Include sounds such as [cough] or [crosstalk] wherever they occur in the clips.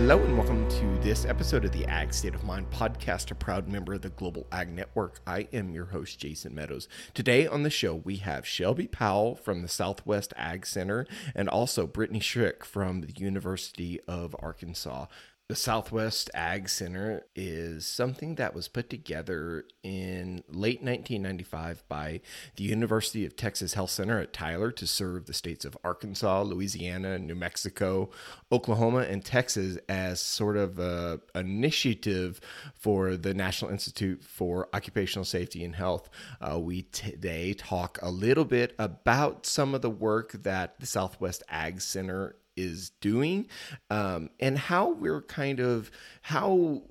Hello and welcome to this episode of the Ag State of Mind podcast, a proud member of the Global Ag Network. I am your host, Jason Meadows. Today on the show, we have Shelby Powell from the Southwest Ag Center and also Brittany Schrick from the University of Arkansas. The Southwest Ag Center is something that was put together in late 1995 by the University of Texas Health Center at Tyler to serve the states of Arkansas, Louisiana, New Mexico, Oklahoma, and Texas as sort of a initiative for the National Institute for Occupational Safety and Health. Uh, we today talk a little bit about some of the work that the Southwest Ag Center is doing um, and how we're kind of how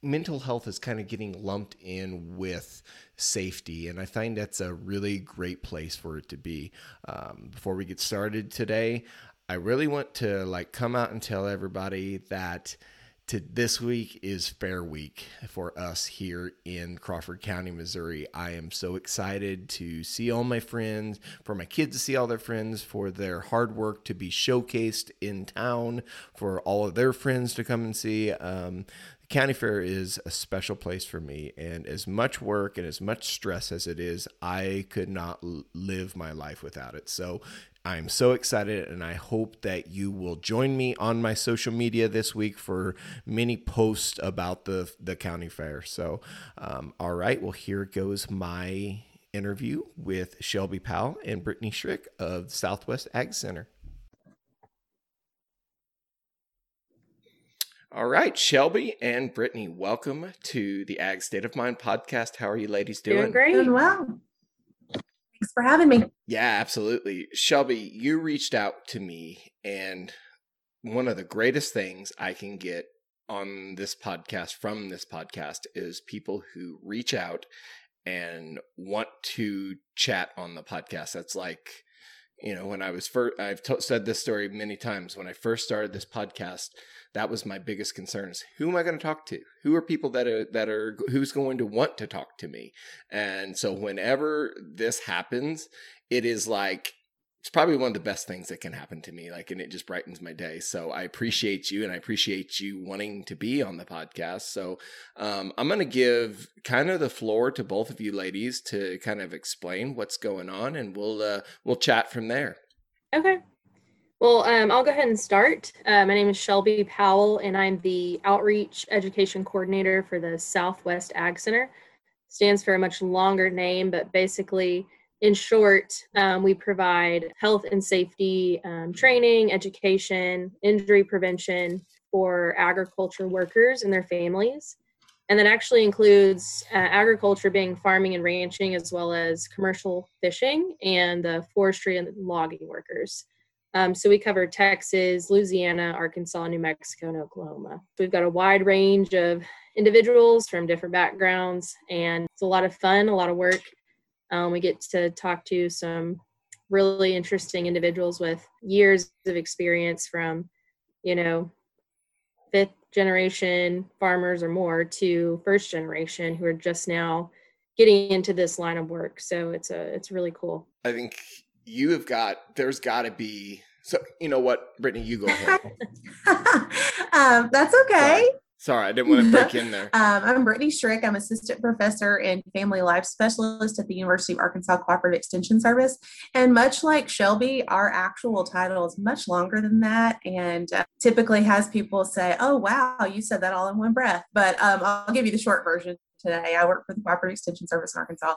mental health is kind of getting lumped in with safety and i find that's a really great place for it to be. Um, before we get started today i really want to like come out and tell everybody that to this week is fair week for us here in Crawford County, Missouri. I am so excited to see all my friends, for my kids to see all their friends, for their hard work to be showcased in town, for all of their friends to come and see. Um, County Fair is a special place for me, and as much work and as much stress as it is, I could not live my life without it. So I'm so excited, and I hope that you will join me on my social media this week for many posts about the the county fair. So, um, all right, well, here goes my interview with Shelby Powell and Brittany Schrick of Southwest Ag Center. All right, Shelby and Brittany, welcome to the Ag State of Mind podcast. How are you ladies doing? Doing great. Doing well. Thanks for having me. Yeah, absolutely. Shelby, you reached out to me, and one of the greatest things I can get on this podcast from this podcast is people who reach out and want to chat on the podcast. That's like, you know, when I was first, I've t- said this story many times. When I first started this podcast, that was my biggest concern is who am i going to talk to? Who are people that are that are who's going to want to talk to me? And so whenever this happens it is like it's probably one of the best things that can happen to me like and it just brightens my day. So i appreciate you and i appreciate you wanting to be on the podcast. So um, i'm going to give kind of the floor to both of you ladies to kind of explain what's going on and we'll uh, we'll chat from there. Okay well, um, I'll go ahead and start. Uh, my name is Shelby Powell, and I'm the Outreach Education Coordinator for the Southwest Ag Center. Stands for a much longer name, but basically, in short, um, we provide health and safety um, training, education, injury prevention for agriculture workers and their families. And that actually includes uh, agriculture being farming and ranching, as well as commercial fishing and the forestry and logging workers. Um, so we cover Texas, Louisiana, Arkansas, New Mexico, and Oklahoma. We've got a wide range of individuals from different backgrounds, and it's a lot of fun, a lot of work. Um, we get to talk to some really interesting individuals with years of experience from, you know, fifth generation farmers or more to first generation who are just now getting into this line of work. So it's a it's really cool. I think you have got there's got to be so you know what brittany you go [laughs] ahead. Um, that's okay. Sorry. sorry. i didn't want to [laughs] break in there. Um, i'm brittany schrick i'm assistant professor and family life specialist at the university of arkansas cooperative extension service. And much like shelby our actual title is much longer than that and uh, typically has people say oh wow you said that all in one breath. But um, i'll give you the short version today. I work for the Cooperative Extension Service in Arkansas.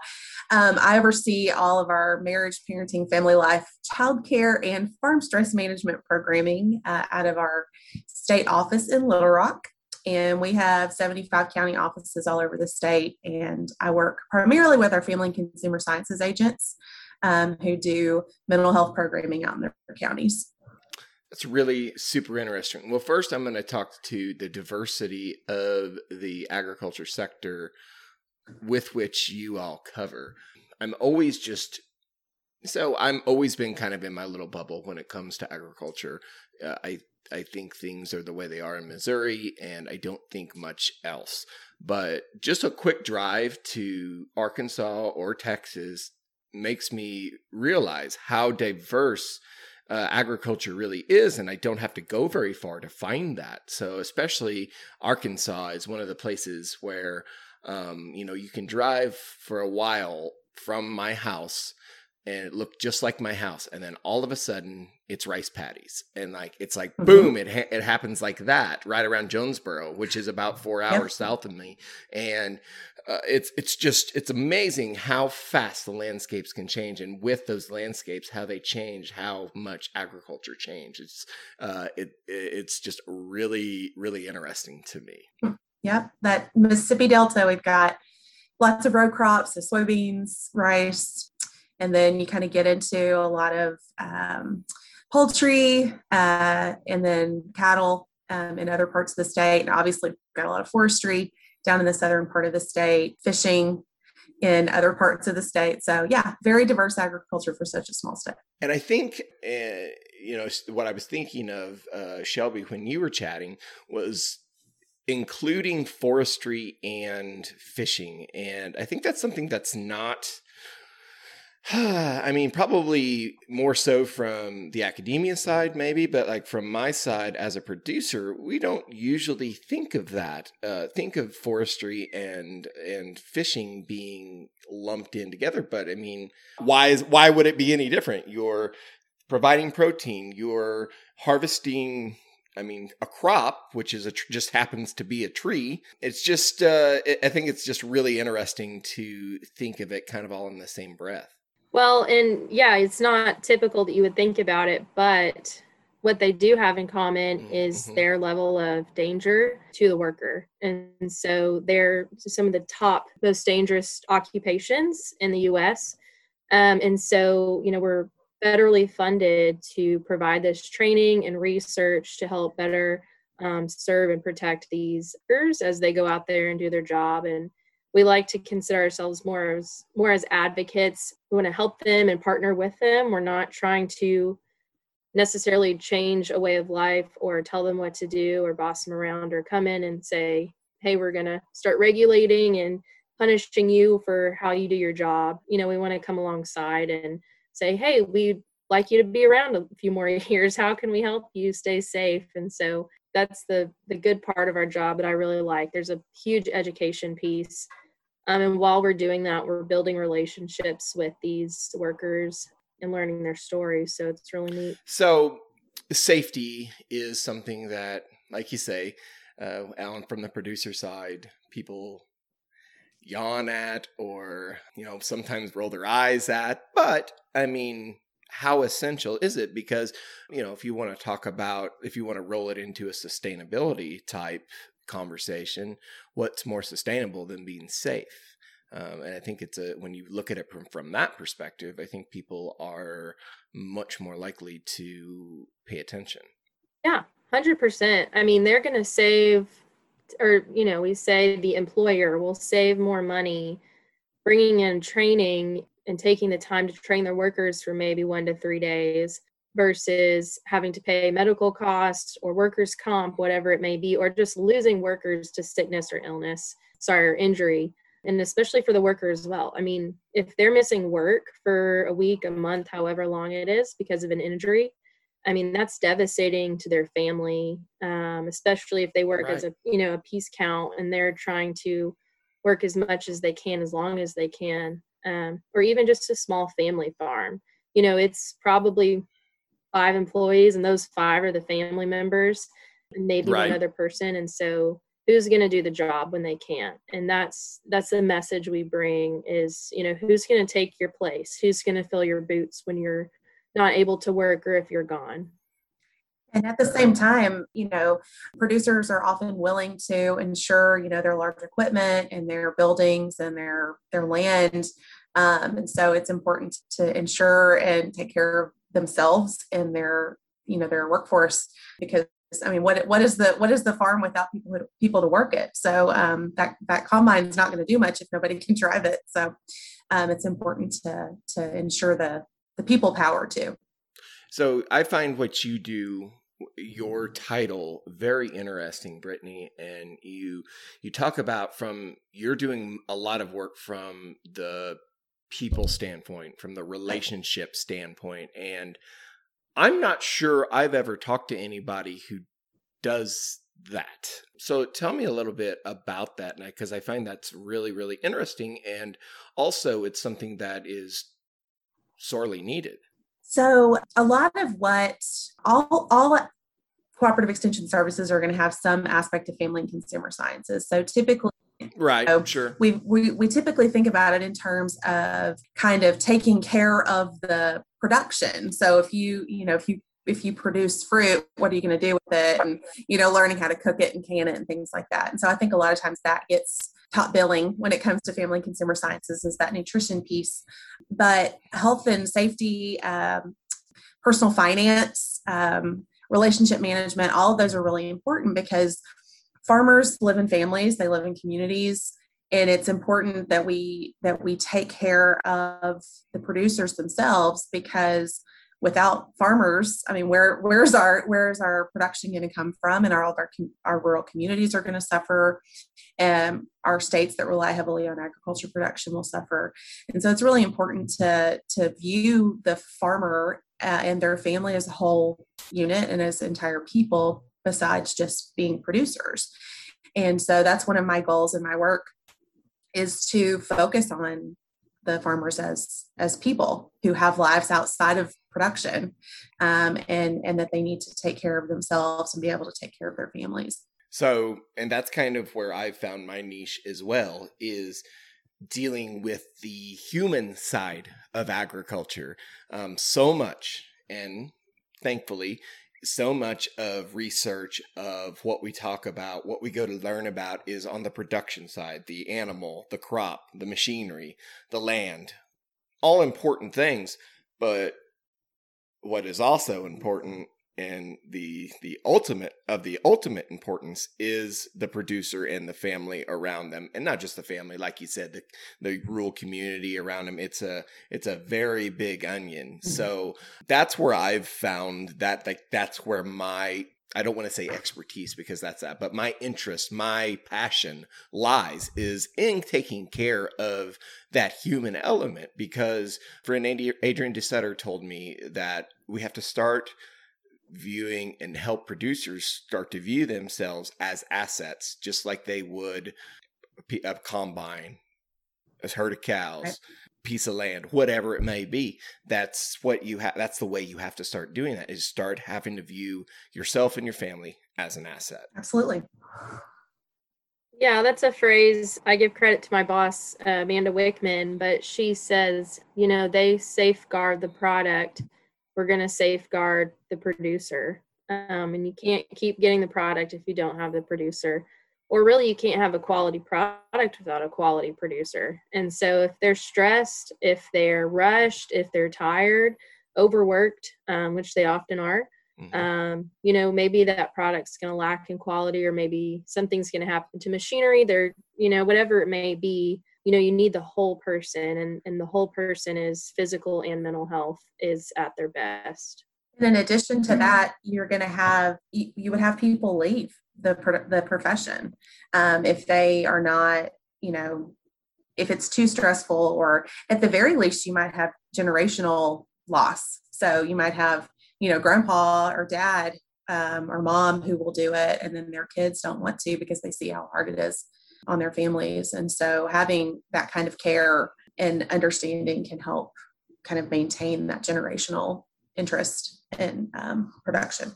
Um, I oversee all of our marriage, parenting, family life, childcare, and farm stress management programming uh, out of our state office in Little Rock. And we have 75 county offices all over the state. And I work primarily with our family and consumer sciences agents. um, who do mental health programming out in their counties. That's really super interesting. Well, first, I'm going to talk to the diversity of the agriculture sector with which you all cover. I'm always just so I'm always been kind of in my little bubble when it comes to agriculture. Uh, I I think things are the way they are in Missouri, and I don't think much else. But just a quick drive to Arkansas or Texas makes me realize how diverse uh, agriculture really is, and I don't have to go very far to find that. So, especially Arkansas is one of the places where um, you know you can drive for a while from my house and it looked just like my house and then all of a sudden it's rice paddies and like it's like mm-hmm. boom it ha- it happens like that right around Jonesboro which is about 4 hours yep. south of me and uh, it's it's just it's amazing how fast the landscapes can change and with those landscapes how they change how much agriculture changes it's uh, it it's just really really interesting to me yep that Mississippi Delta we've got lots of row crops the soybeans rice and then you kind of get into a lot of um, poultry uh, and then cattle um, in other parts of the state. And obviously, got a lot of forestry down in the southern part of the state, fishing in other parts of the state. So, yeah, very diverse agriculture for such a small state. And I think, uh, you know, what I was thinking of, uh, Shelby, when you were chatting was including forestry and fishing. And I think that's something that's not [sighs] I mean, probably more so from the academia side, maybe, but like from my side as a producer, we don't usually think of that. Uh, think of forestry and and fishing being lumped in together. But I mean, why is why would it be any different? You're providing protein. You're harvesting I mean, a crop, which is a tr- just happens to be a tree. It's just, uh, I think it's just really interesting to think of it kind of all in the same breath. Well, and yeah, it's not typical that you would think about it, but what they do have in common mm-hmm. is mm-hmm. their level of danger to the worker. And so they're some of the top, most dangerous occupations in the US. Um, and so, you know, we're federally funded to provide this training and research to help better um, serve and protect these workers as they go out there and do their job. And we like to consider ourselves more as more as advocates. We want to help them and partner with them. We're not trying to necessarily change a way of life or tell them what to do or boss them around or come in and say hey we're going to start regulating and punishing you for how you do your job. You know we want to come alongside and say hey we'd like you to be around a few more [laughs] years. How can we help you stay safe? And so that's the the good part of our job that i really like there's a huge education piece um, and while we're doing that, we're building relationships with these workers and learning their stories. So it's really neat. So safety is something that, like you say, uh, Alan, from the producer side, people yawn at or, you know, sometimes roll their eyes at. But I mean, how essential is it? Because, you know, if you want to talk about, if you want to roll it into a sustainability type conversation what's more sustainable than being safe? Um, and i think it's a when you look at it from, from that perspective i think people are much more likely to pay attention. Yeah 100% i mean they're going to save or you know we say the employer will save more money bringing in training and taking the time to train their workers for maybe one to three days versus having to pay medical costs or workers' comp, whatever it may be, or just losing workers to sickness or illness, sorry, or injury. And especially for the worker as well. I mean, if they're missing work for a week, a month, however long it is because of an injury, I mean, that's devastating to their family, um, especially if they work right. as a, you know, a piece count and they're trying to work as much as they can, as long as they can, um, or even just a small family farm. You know, it's probably five employees and those five are the family members and maybe right. one other person and so who's going to do the job when they can't and that's that's the message we bring is you know who's going to take your place who's going to fill your boots when you're not able to work or if you're gone and at the same time, you know, producers are often willing to insure, you know, their large equipment and their buildings and their their land Um, and so it's important to ensure and take care of themselves and their, you know, their workforce because I mean, what what is the what is the farm without people people to work it? So um, that that combine is not going to do much if nobody [laughs] can drive it. So um, it's important to to ensure the the people power too. So I find what you do your title very interesting brittany and you you talk about from you're doing a lot of work from the people standpoint from the relationship standpoint and i'm not sure i've ever talked to anybody who does that. So tell me a little bit about that because i find that's really really interesting and also it's something that is sorely needed so a lot of what all all cooperative extension services are going to have some aspect of family and consumer sciences. So typically right so sure. we, we we typically think about it in terms of kind of taking care of the production. So if you you know if you if you produce fruit what are you going to do with it? And you know learning how to cook it and can it and things like that. And so i think a lot of times that gets top billing when it comes to family and consumer sciences is that nutrition piece. But health and safety um, personal finance um, relationship management all of those are really important because farmers live in families they live in communities and it's important that we that we take care of the producers themselves because without farmers i mean where where's our where's our production going to come from? And our all of our, our rural communities are going to suffer. And our states that rely heavily on agriculture production will suffer. And so it's really important to to view the farmer uh, and their family as a whole unit and as entire people besides just being producers. And so that's one of my goals in my work is to focus on the farmers as as people who have lives outside of production um, and and that they need to take care of themselves and be able to take care of their families. So and that's kind of where i've found my niche as well is dealing with the human side of agriculture um, so much and thankfully so much of research of what we talk about, what we go to learn about is on the production side, the animal, the crop, the machinery, the land, all important things. But what is also important and the the ultimate of the ultimate importance is the producer and the family around them and not just the family like you said the the rural community around them it's a it's a very big onion mm-hmm. so that's where i've found that like that's where my I don't want to say expertise because that's that, but my interest, my passion lies is in taking care of that human element. Because friend Adrienne DeSutter told me that we have to start viewing and help producers start to view themselves as assets, just like they would a combine, a herd of cows, right. piece of land, whatever it may be. That's what you have. That's the way you have to start doing that. Is start having to view yourself and your family as an asset. Absolutely. Yeah, that's a phrase. I give credit to my boss, uh, Amanda Wickman, but she says, you know, they safeguard the product we're going to safeguard the producer. Um, and you can't keep getting the product if you don't have the producer. Or really, you can't have a quality product without a quality producer. And so, if they're stressed, if they're rushed, if they're tired, overworked, um, which they often are, mm-hmm. um, you know, maybe that product's going to lack in quality, or maybe something's going to happen to machinery. They're, you know, whatever it may be you know you need the whole person and and the whole person is physical and mental health is at their best. And in addition to that you're going to have you, you, would have people leave the the profession um, if they are not you know if it's too stressful or at the very least you might have generational loss. So you might have you know grandpa or dad um, or mom who will do it and then their kids don't want to because they see how hard it is on their families. And so having that kind of care and understanding can help kind of maintain that generational interest in um, production.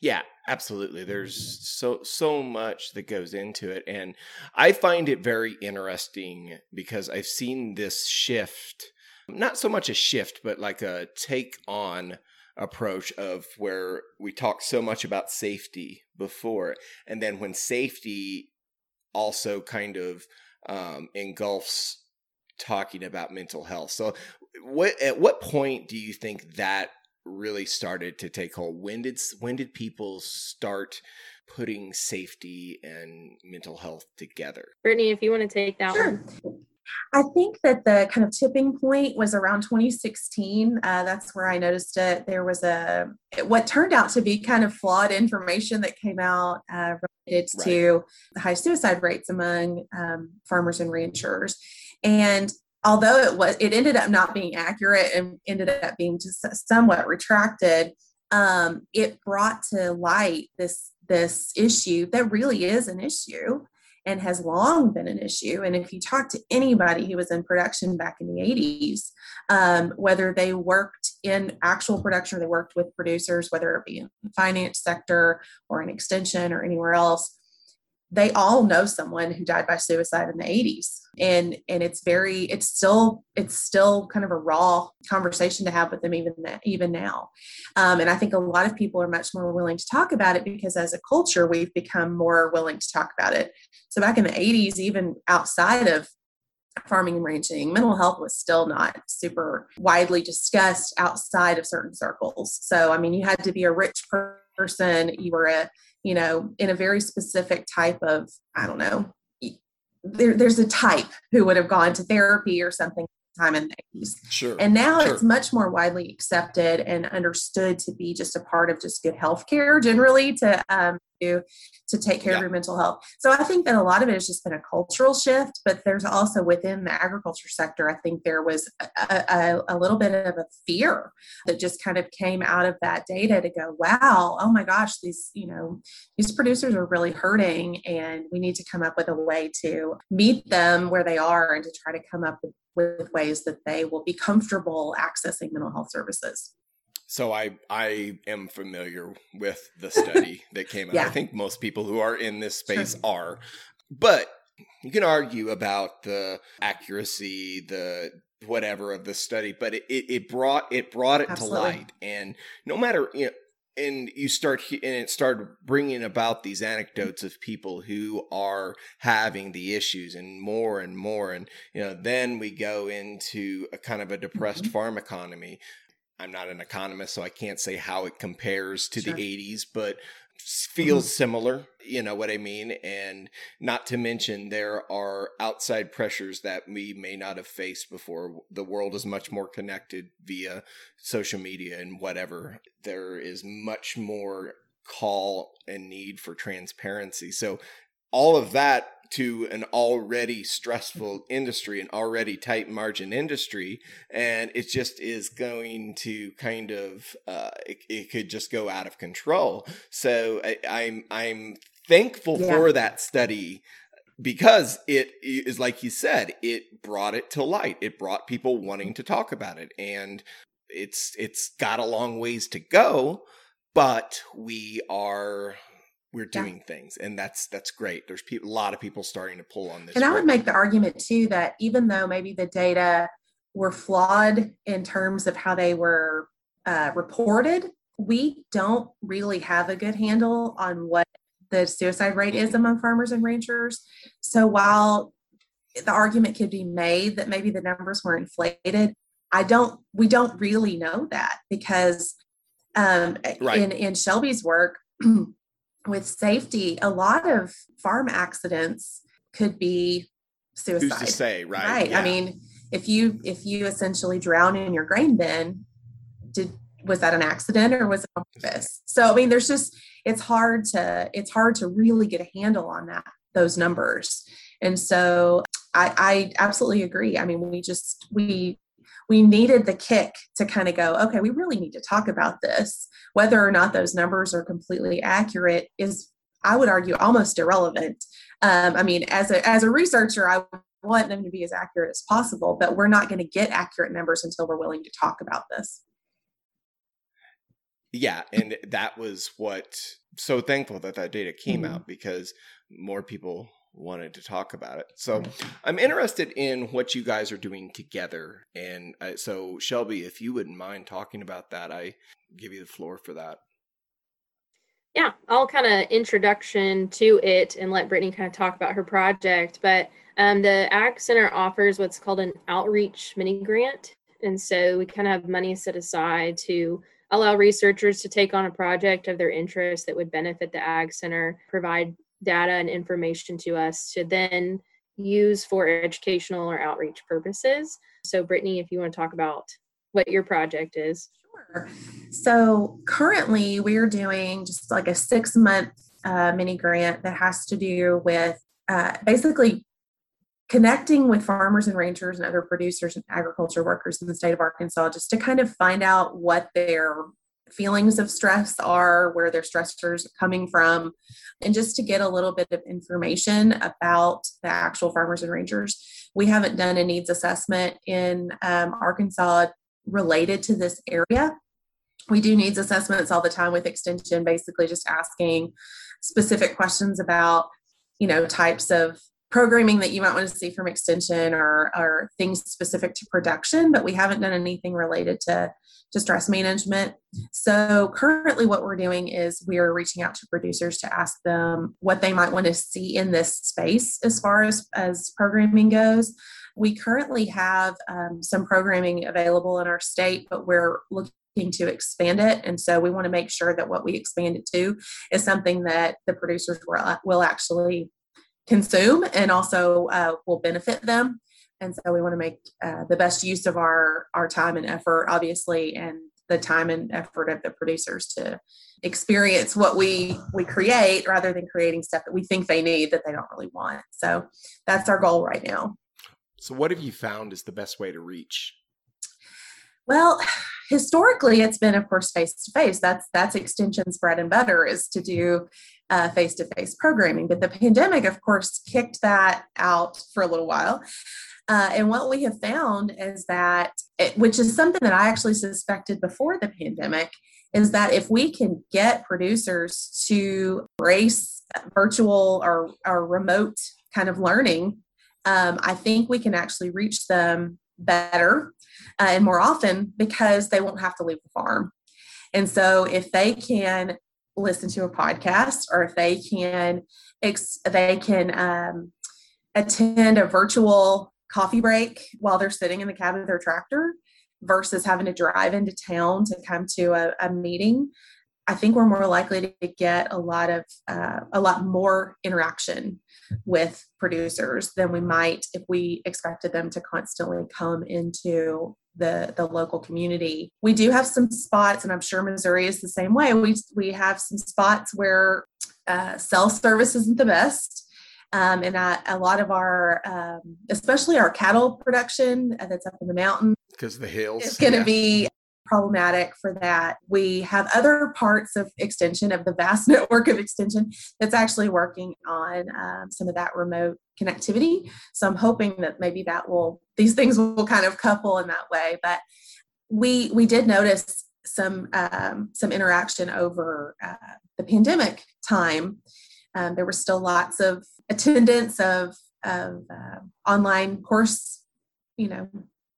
Yeah, absolutely. There's so so much that goes into it and I find it very interesting because I've seen this shift, not so much a shift but like a take on approach of where we talked so much about safety before and then when safety also kind of um, engulfs talking about mental health. So, what at what point do you think that really started to take hold? When did when did people start putting safety and mental health together? Brittany, if you want to take that sure. one. I think that the kind of tipping point was around 2016. Uh, that's where I noticed it. There was a what turned out to be kind of flawed information that came out uh, related right. to the high suicide rates among um, farmers and ranchers, and although it was it ended up not being accurate and ended up being just somewhat retracted. Um, it brought to light this this issue that really is an issue and has long been an issue. And if you talk to anybody who was in production back in the 80s, um, whether they worked in actual production or they worked with producers, whether it be in the finance sector or in extension or anywhere else, they all know someone who died by suicide in the 80s and and it's very it's still it's still kind of a raw conversation to have with them even that, even now. Um, and i think a lot of people are much more willing to talk about it because as a culture we've become more willing to talk about it. So back in the 80s even outside of farming and ranching mental health was still not super widely discussed outside of certain circles. So i mean you had to be a rich person you were a you know, in a very specific type of, I don't know, there, there's a type who would have gone to therapy or something time in the 80s. Sure. And now sure. it's much more widely accepted and understood to be just a part of just good health care generally to um, to, to take care yeah. of your mental health. So I think that a lot of it has just been a cultural shift, but there's also within the agriculture sector, I think there was a, a, a little bit of a fear that just kind of came out of that data to go, wow, oh my gosh, these, you know, these producers are really hurting and we need to come up with a way to meet them where they are and to try to come up with, with ways that they will be comfortable accessing mental health services. So I I am familiar with the study [laughs] that came out. Yeah. I think most people who are in this space sure. are. But you can argue about the accuracy, the whatever of the study, but it, it, brought it brought it Absolutely. to light. And no matter you know, and you start and it started bringing about these anecdotes of people who are having the issues and more and more and you know then we go into a kind of a depressed mm-hmm. farm economy I'm not an economist, so I can't say how it compares to sure. the 80s, but feels mm-hmm. similar. You know what I mean? And not to mention, there are outside pressures that we may not have faced before. The world is much more connected via social media and whatever. There is much more call and need for transparency. So, all of that to an already stressful industry, an already tight margin industry, and it just is going to kind of uh, it, it could just go out of control. So I, I'm I'm thankful yeah. for that study because it is like you said, it brought it to light. It brought people wanting to talk about it, and it's it's got a long ways to go, but we are we're doing yeah. things and that's that's great there's a lot of people starting to pull on this and i would make the argument too that even though maybe the data were flawed in terms of how they were uh, reported we don't really have a good handle on what the suicide rate is among farmers and ranchers so while the argument could be made that maybe the numbers were inflated i don't we don't really know that because um, right. in in shelby's work [clears throat] with safety, a lot of farm accidents could be suicide. Who's to say, right? Right. Yeah. I mean, if you if you essentially drown in your grain bin, did was that an accident or was it on purpose? So I mean, there's just it's hard to it's hard to really get a handle on that those numbers. And so I, I absolutely agree. I mean, we just we we needed the kick to kind of go, okay, we really need to talk about this. Whether or not those numbers are completely accurate is, I would argue, almost irrelevant. Um, I mean, as a as a researcher, I want them to be as accurate as possible, but we're not going to get accurate numbers until we're willing to talk about this. Yeah, and that was what so thankful that that data came mm-hmm. out because more people wanted to talk about it. So I'm interested in what you guys are doing together. And uh, so, Shelby, if you wouldn't mind talking about that, I give you the floor for that. Yeah, I'll kind of introduction to it and let Brittany kind of talk about her project. But um, the Ag Center offers what's called an outreach mini grant. And so we kind of have money set aside to allow researchers to take on a project of their interest that would benefit the Ag Center, provide data and information to us to then use for educational or outreach purposes. So, Brittany, if you want to talk about what your project is. Sure. So, currently, we're doing just like a six month uh, mini grant that has to do with uh, basically connecting with farmers and ranchers and other producers and agriculture workers in the state of Arkansas just to kind of find out what their feelings of stress are, where their stressors are coming from, and just to get a little bit of information about the actual farmers and rangers. We haven't done a needs assessment in um, Arkansas related to this area. We do needs assessments all the time with Extension, basically just asking specific questions about, you know, types of programming that you might want to see from extension or, or things specific to production, but we haven't done anything related to, to stress management. So currently what we're doing is we are reaching out to producers to ask them what they might want to see in this space as far as, as programming goes. We currently have um, some programming available in our state, but we're looking to expand it. And so we want to make sure that what we expand it to is something that the producers will, will actually consume and also uh, will benefit them. And so we want to make uh, the best use of our our time and effort, obviously, and the time and effort of the producers to experience what we we create rather than creating stuff that we think they need that they don't really want. So that's our goal right now. So what have you found is the best way to reach? Well, historically it's been of course face to face. That's that's extension's bread and butter is to do face to face programming. But the pandemic, of course, kicked that out for a little while. Uh, and what we have found is that, it, which is something that I actually suspected before the pandemic, is that if we can get producers to embrace virtual or, or remote kind of learning, um, I think we can actually reach them better uh, and more often because they won't have to leave the farm. And so if they can listen to a podcast or if they can they can um, attend a virtual coffee break while they're sitting in the cab of their tractor versus having to drive into town to come to a, a meeting i think we're more likely to get a lot of uh, a lot more interaction with producers than we might if we expected them to constantly come into the the local community. We do have some spots, and I'm sure Missouri is the same way. We we have some spots where uh, cell service isn't the best. Um, and I, a lot of our, um, especially our cattle production uh, that's up in the mountains, because the hills, is going to yeah. be problematic for that. We have other parts of extension of the vast [laughs] network of extension that's actually working on um, some of that remote connectivity. So I'm hoping that maybe that will these things will kind of couple in that way. But we we did notice some um, some interaction over uh, the pandemic time. Um, there were still lots of attendance of of uh, online course, you know,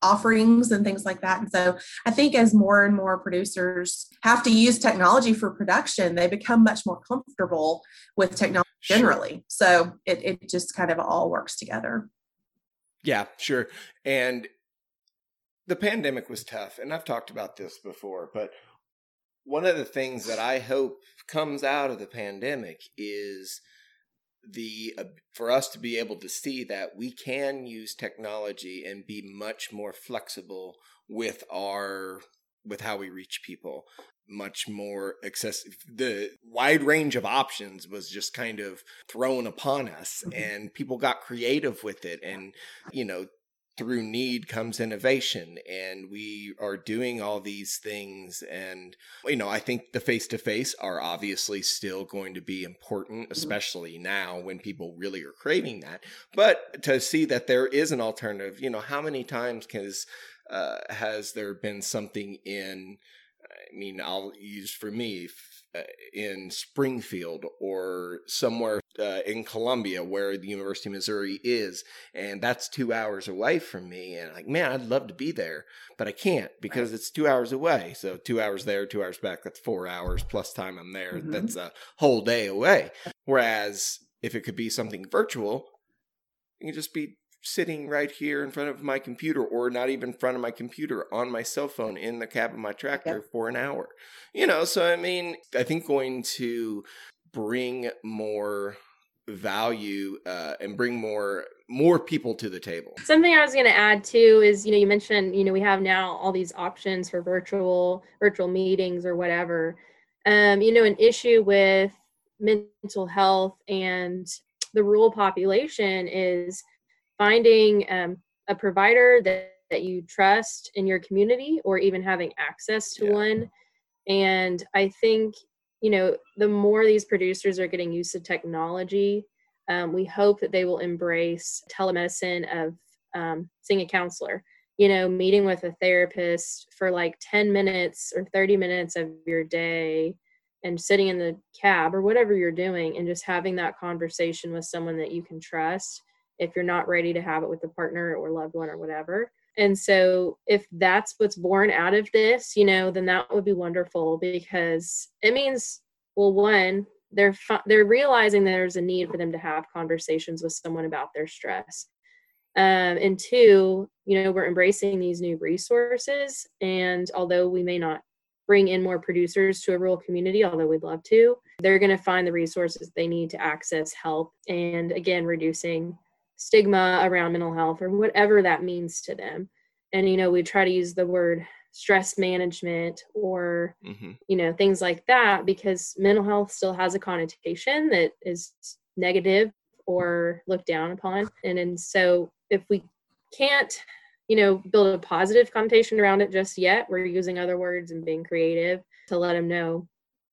offerings and things like that. And so I think as more and more producers have to use technology for production, they become much more comfortable with technology generally. So it, it just kind of all works together. Yeah, sure. And the pandemic was tough. And I've talked about this before, but one of the things that I hope comes out of the pandemic is the uh, for us to be able to see that we can use technology and be much more flexible with our with how we reach people much more accessible the wide range of options was just kind of thrown upon us mm-hmm. and people got creative with it and you know through need comes innovation and we are doing all these things and you know i think the face to face are obviously still going to be important especially now when people really are craving that. But to see that there is an alternative you know how many times has uh, has there been something in I mean, I'll use for me in Springfield or somewhere uh, in Columbia where the University of Missouri is, and that's two hours away from me. And like, man, I'd love to be there, but I can't because right. it's two hours away. So two hours there, two hours back. That's four hours plus time I'm there. Mm-hmm. That's a whole day away. Whereas if it could be something virtual, you can just be sitting right here in front of my computer or not even in front of my computer on my cell phone in the cab of my tractor yep. for an hour. You know, so I mean, I think going to bring more value uh, and bring more more people to the table. Something I was going to add too is you know you mentioned you know we have now all these options for virtual virtual meetings or whatever. Um, you know, an issue with mental health and the rural population is finding um, a provider that, that you trust in your community or even having access to yeah. one. And I think, you know, the more these producers are getting used to technology, um, we hope that they will embrace telemedicine of um, seeing a counselor, you know, meeting with a therapist for like 10 minutes or 30 minutes of your day and sitting in the cab or whatever you're doing and just having that conversation with someone that you can trust if you're not ready to have it with a partner or loved one or whatever. And so if that's what's born out of this, you know, then that would be wonderful because it means well one, they're they're realizing there's a need for them to have conversations with someone about their stress. Um, and two, you know, we're embracing these new resources. And although we may not bring in more producers to a rural community, although we'd love to, they're going to find the resources they need to access help and again, reducing stigma around mental health or whatever that means to them. And, you know, we try to use the word stress management or, mm-hmm. you know, things like that because mental health still has a connotation that is negative or looked down upon. And, and so if we can't, you know, build a positive connotation around it just yet, we're using other words and being creative to let them know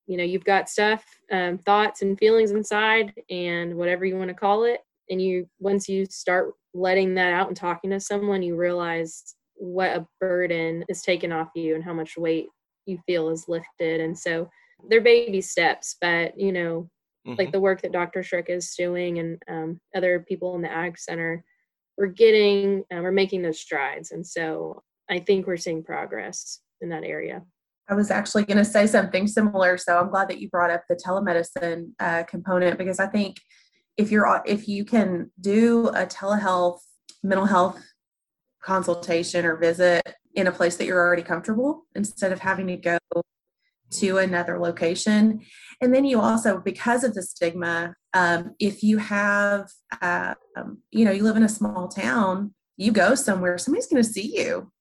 you know you've got stuff um, thoughts and feelings inside and whatever you want to call it and you once you start letting that out and talking to someone you realize what a burden is taken off you and how much weight you feel is lifted and so they're baby steps but you know mm-hmm. like the work that dr Schrick is doing and um, other people in the ag center we're getting uh, we're making those strides and so i think we're seeing progress in that area I was actually going to say something similar. So I'm glad that you brought up the telemedicine uh, component because I think if you're if you can do a telehealth mental health consultation or visit in a place that you're already comfortable instead of having to go to another location. And then you also because of the stigma um, if you have uh, um, you know you live in a small town you go somewhere somebody's going to see you.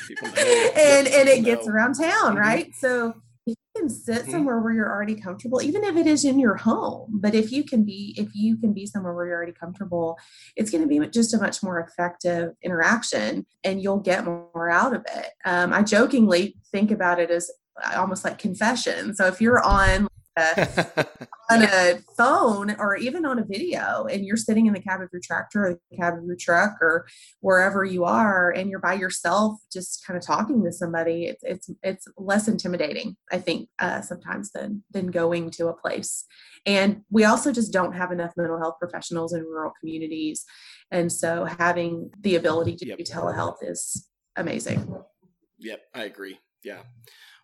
[laughs] And and it gets around town mm-hmm. right? So can sit mm-hmm. somewhere where you're already comfortable even if it is in your home but if you can be if you can be somewhere where you're already comfortable it's going to be just a much more effective interaction and you'll get more out of it um, i jokingly think about it as almost like confession so if you're on [laughs] on a phone or even on a video and you're sitting in the cab of your tractor or the cab of your truck or wherever you are and you're by yourself just kind of talking to somebody it's it's it's less intimidating i think uh, sometimes than than going to a place. And we also just don't have enough mental health professionals in rural communities and so having the ability to yep. do telehealth is amazing. Yep i agree yeah.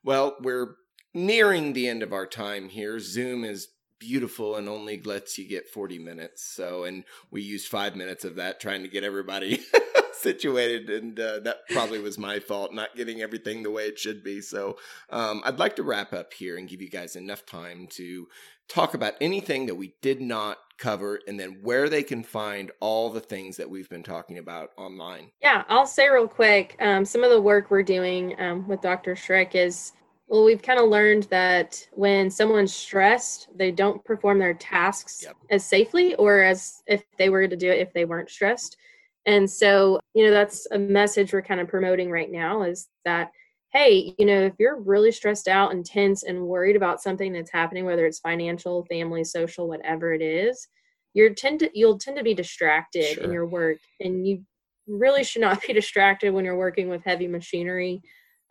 Well we're nearing the end of our time here. Zoom is beautiful and only lets you get 40 minutes. So, and we used five minutes of that trying to get everybody [laughs] situated. And uh, that probably was my fault, not getting everything the way it should be. So, um, I'd like to wrap up here and give you guys enough time to talk about anything that we did not cover and then where they can find all the things that we've been talking about online. Yeah, I'll say real quick um, some of the work we're doing um, with Dr. Schrick is well, we've kind of learned that when someone's stressed, they don't perform their tasks yep. as safely or as if they were to do it if they weren't stressed. And so, you know, that's a message we're kind of promoting right now is that, hey, you know, if you're really stressed out and tense and worried about something that's happening, whether it's financial, family, social, whatever it is, you're tend to you'll tend to be distracted sure. in your work and you really should not be [laughs] distracted when you're working with heavy machinery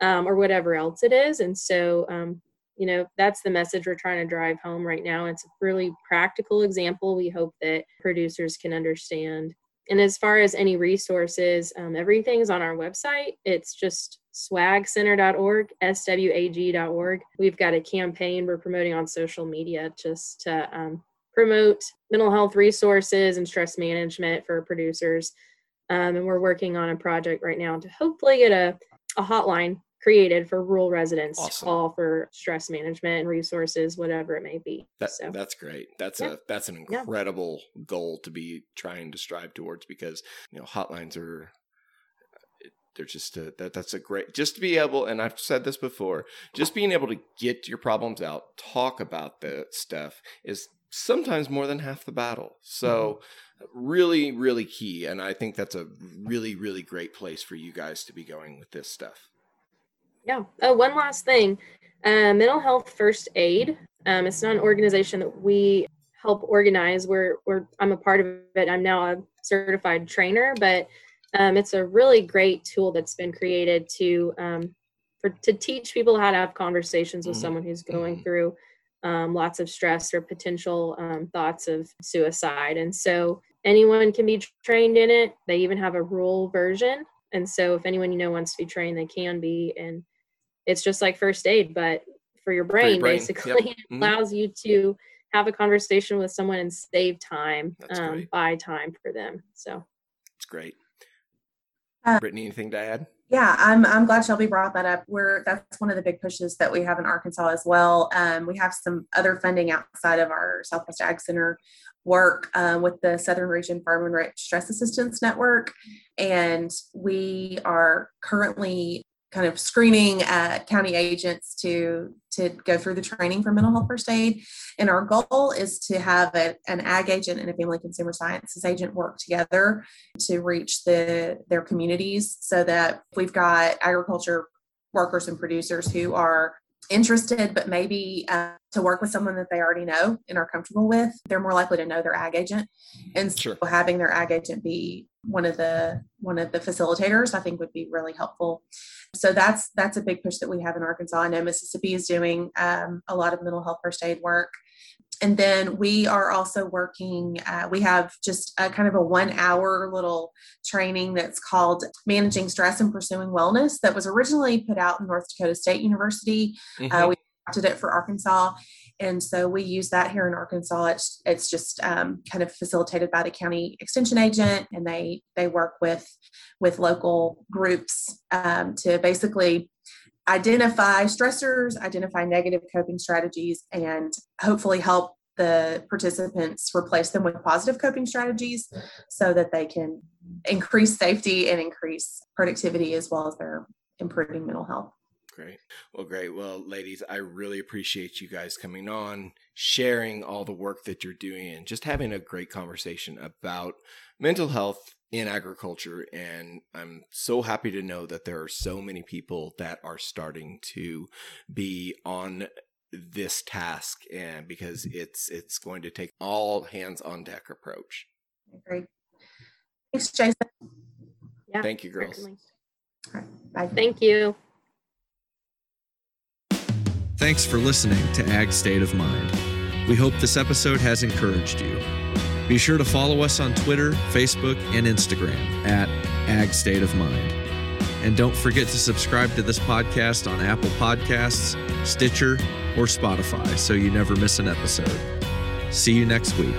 um, or whatever else it is. And so, um, you know, that's the message we're trying to drive home right now. It's a really practical example we hope that producers can understand. And as far as any resources, um, everything's on our website. It's just swagcenter.org, swag.org. We've got a campaign we're promoting on social media just to um, promote mental health resources and stress management for producers. Um, and we're working on a project right now to hopefully get a, a hotline created for rural residents awesome. to call for stress management and resources, whatever it may be. That, so that's great. That's yeah. a that's an incredible yeah. goal to be trying to strive towards because you know hotlines are they're just a, that that's a great just to be able and I've said this before just being able to get your problems out talk about the stuff is sometimes more than half the battle so mm-hmm. really really key and I think that's a really really great place for you guys to be going with this stuff yeah oh one last thing uh, mental health first aid um, it's not an organization that we help organize we're, we're i'm a part of it i'm now a certified trainer but um, it's a really great tool that's been created to um, for to teach people how to have conversations with mm-hmm. someone who's going mm-hmm. through um, lots of stress or potential um, thoughts of suicide. And so anyone can be trained in it. They even have a rural version. And so if anyone you know wants to be trained, they can be. And it's just like first aid, but for your brain, for your brain. basically, yep. [laughs] mm-hmm. allows you to have a conversation with someone and save time, um, buy time for them. So it's great. Uh, Brittany, anything to add? Yeah, I'm I'm glad Shelby brought that up. We're that's one of the big pushes that we have in Arkansas as well. Um, we have some other funding outside of our Southwest Ag Center work um, with the Southern Region Farm and Ranch Stress Assistance Network, and we are currently kind of screening county agents to to go through the training for mental health first aid. And our goal is to have a, an ag agent and a family consumer sciences agent work together to reach the their communities so that we've got agriculture workers and producers who are interested but maybe uh, to work with someone that they already know and are comfortable with they're more likely to know their ag agent. And so sure. having their ag agent be one of the one of the facilitators i think would be really helpful. So that's that's a big push that we have in arkansas. I know mississippi is doing um, a lot of mental health first aid work and then we are also working uh, we have just a kind of a one hour little training that's called managing stress and pursuing wellness that was originally put out in north dakota state university uh, mm-hmm. uh, we adopted it for arkansas and so we use that here in Arkansas. It's, it's just um, kind of facilitated by the county extension agent, and they they work with with local groups um, to basically identify stressors, identify negative coping strategies, and hopefully help the participants replace them with positive coping strategies so that they can increase safety and increase productivity as well as their improving mental health. Great. Well, great. Well, ladies, I really appreciate you guys coming on, sharing all the work that you're doing, and just having a great conversation about mental health in agriculture. And I'm so happy to know that there are so many people that are starting to be on this task and because mm-hmm. it's it's going to take all hands on deck approach. Great. Thanks, Jason. Yeah. Thank you, girls. All right. Bye. Thank you. Thanks for listening to Ag State of Mind. We hope this episode has encouraged you. Be sure to follow us on Twitter, Facebook, and Instagram at Ag State of Mind. And don't forget to subscribe to this podcast on Apple Podcasts, Stitcher, or Spotify so you never miss an episode. See you next week.